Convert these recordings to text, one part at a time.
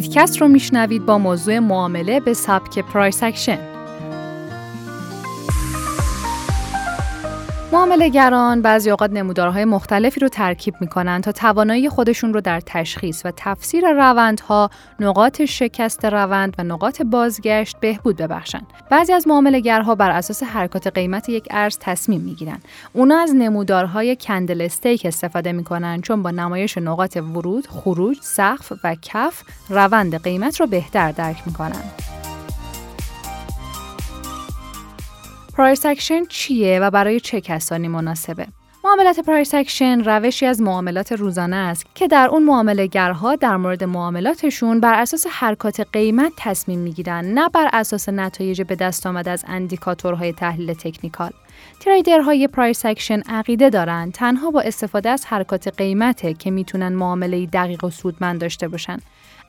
بیتکست رو میشنوید با موضوع معامله به سبک price action. گران بعضی اوقات نمودارهای مختلفی رو ترکیب می‌کنن تا توانایی خودشون رو در تشخیص و تفسیر روندها، نقاط شکست روند و نقاط بازگشت بهبود ببخشن. بعضی از معاملهگرها بر اساس حرکات قیمت یک ارز تصمیم می‌گیرن. اونا از نمودارهای candlestick استفاده می‌کنن چون با نمایش نقاط ورود، خروج، سقف و کف روند قیمت رو بهتر درک می‌کنن. price action چیه و برای چه کسانی مناسبه؟ معاملات price action روشی از معاملات روزانه است که در اون معاملهگرها در مورد معاملاتشون بر اساس حرکات قیمت تصمیم می‌گیرن نه بر اساس نتایج به دست آمده از indicator های تحلیل تکنیکال. trader های price action عقیده دارن تنها با استفاده از حرکات قیمته که می‌تونن معامله دقیق و سودمند داشته باشن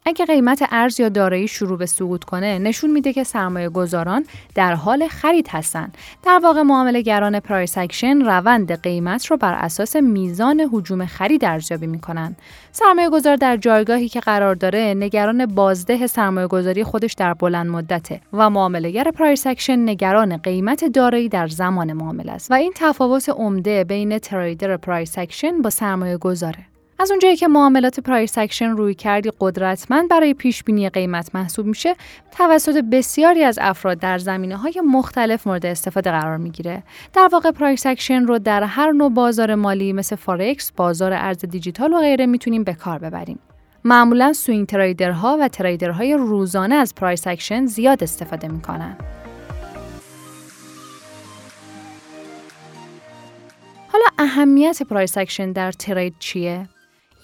اگه قیمت ارز یا دارایی شروع به سقوط کنه نشون میده که سرمایه گذاران در حال خرید هستن. در واقع معامله گران price action روند قیمت رو بر اساس میزان هجوم خرید ارزیابی می‌کنن. سرمایه گذار در جایگاهی که قرار داره نگران بازده سرمایه گذاری خودش در بلند مدته و معامله price action نگران قیمت دارایی در زمان معامله است. و این تفاوت عمده بین trader price action با سرمایه گذاره. از اونجایی که معاملات price action رویکردی قدرتمند برای پیش بینی قیمت محسوب میشه توسط بسیاری از افراد در زمینه های مختلف مورد استفاده قرار می‌گیره. در واقع price action رو در هر نوع بازار مالی مثل فارکس بازار ارز دیجیتال و غیره می‌تونیم به کار ببریم. معمولا swing trader ها و trader های روزانه از price action زیاد استفاده می‌کنن. حالا اهمیت price action در trade چیه؟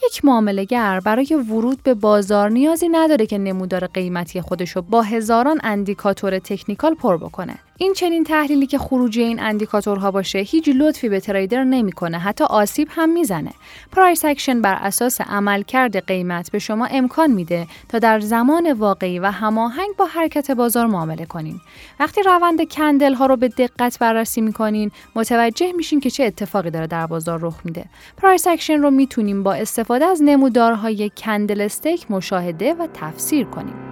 یک معامله‌گر برای ورود به بازار نیازی نداره که نمودار قیمتی خودش رو با هزاران اندیکاتور technical پر بکنه. این چنین تحلیلی که خروجی این اندیکاتورها باشه هیچ لطفی به trader نمی‌کنه حتی آسیب هم می‌زنه. price action بر اساس عملکرد قیمت به شما امکان میده تا در زمان واقعی و هماهنگ با حرکت بازار معامله کنین. وقتی روند candle ها رو به دقت بررسی می‌کنین متوجه میشین که چه اتفاقی داره در بازار رخ میده. price action رو می‌تونیم با استفاده از نمودارهای candlestick مشاهده و تفسیر کنیم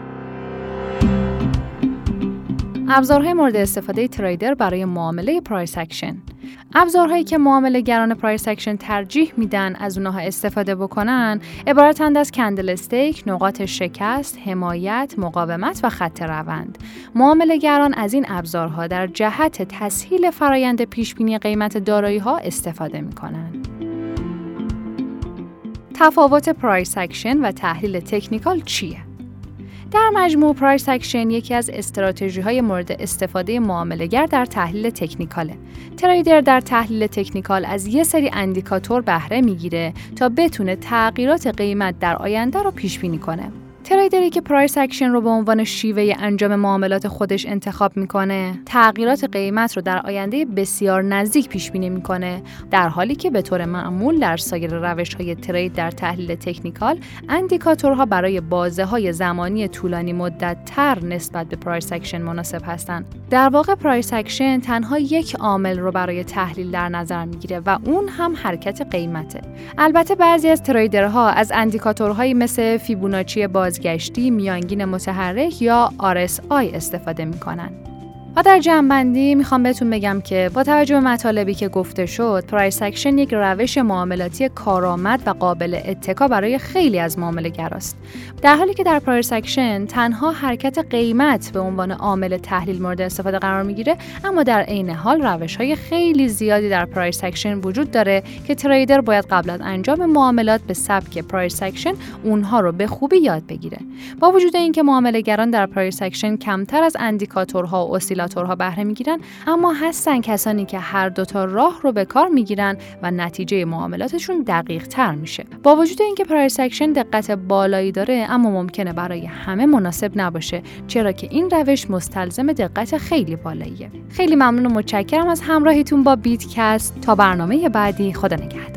ابزارهای مورد استفاده trader برای معامله price action ابزارهایی که معامله گران price action ترجیح میدن از اونها استفاده بکنن عبارتند از candlestick، نقاط شکست، حمایت، مقاومت و خط روند. معامله گران از این ابزارها در جهت تسهیل فرایند پیش بینی قیمت دارایی ها استفاده می‌کنن. تفاوت price action و تحلیل technical چیه؟ در مجموع price action یکی از استراتژی های مورد استفاده معامله‌گر در تحلیل technical ه. trader در تحلیل technical از یه سری اندیکاتور بهره می‌گیره تا بتونه تغییرات قیمت در آینده رو پیش بینی کنه. trader ی که price action رو به عنوان شیوه انجام معاملات خودش انتخاب می‌کنه. تغییرات قیمت رو در آینده بسیار نزدیک پیش بینی می‌کنه در حالی که به طور معمول در سایر روش های trade در تحلیل technical اندیکاتورها برای بازه های زمانی طولانی مدت تر نسبت به price action مناسب هستند. در واقع price action تنها یک عامل رو برای تحلیل در نظر می‌گیره و اون هم حرکت قیمته. البته بعضی از trader ها از اندیکاتورهایی مثل فیبوناچی بازگشتی میانگین متحرک یا RSI استفاده می‌کنن. و در جمع‌بندی می‌خوام بهتون بگم که با توجه به مطالبی که گفته شد price action یک روش معاملاتی کارآمد و قابل اتکا برای خیلی از معامله گراست. در حالی که در price action تنها حرکت قیمت به عنوان عامل تحلیل مورد استفاده قرار می‌گیره اما در عین حال روش های خیلی زیادی در price action وجود داره که trader باید قبل از انجام معاملات به سبک price action اونها رو به خوبی یاد بگیره. با وجود اینکه معامله گران در price action کمتر از اندیکاتورها و اپراتورها بهره می‌گیرن اما هستن کسانی که هر دوتا راه رو به کار می‌گیرن و نتیجه معاملاتشون دقیق تر میشه. با وجود اینکه price action دقت بالایی داره اما ممکنه برای همه مناسب نباشه چرا که این روش مستلزم دقت خیلی بالاییه. خیلی ممنون و متشکرم از همراهیتون با بیتکست تا برنامه بعدی خدا نگهدار.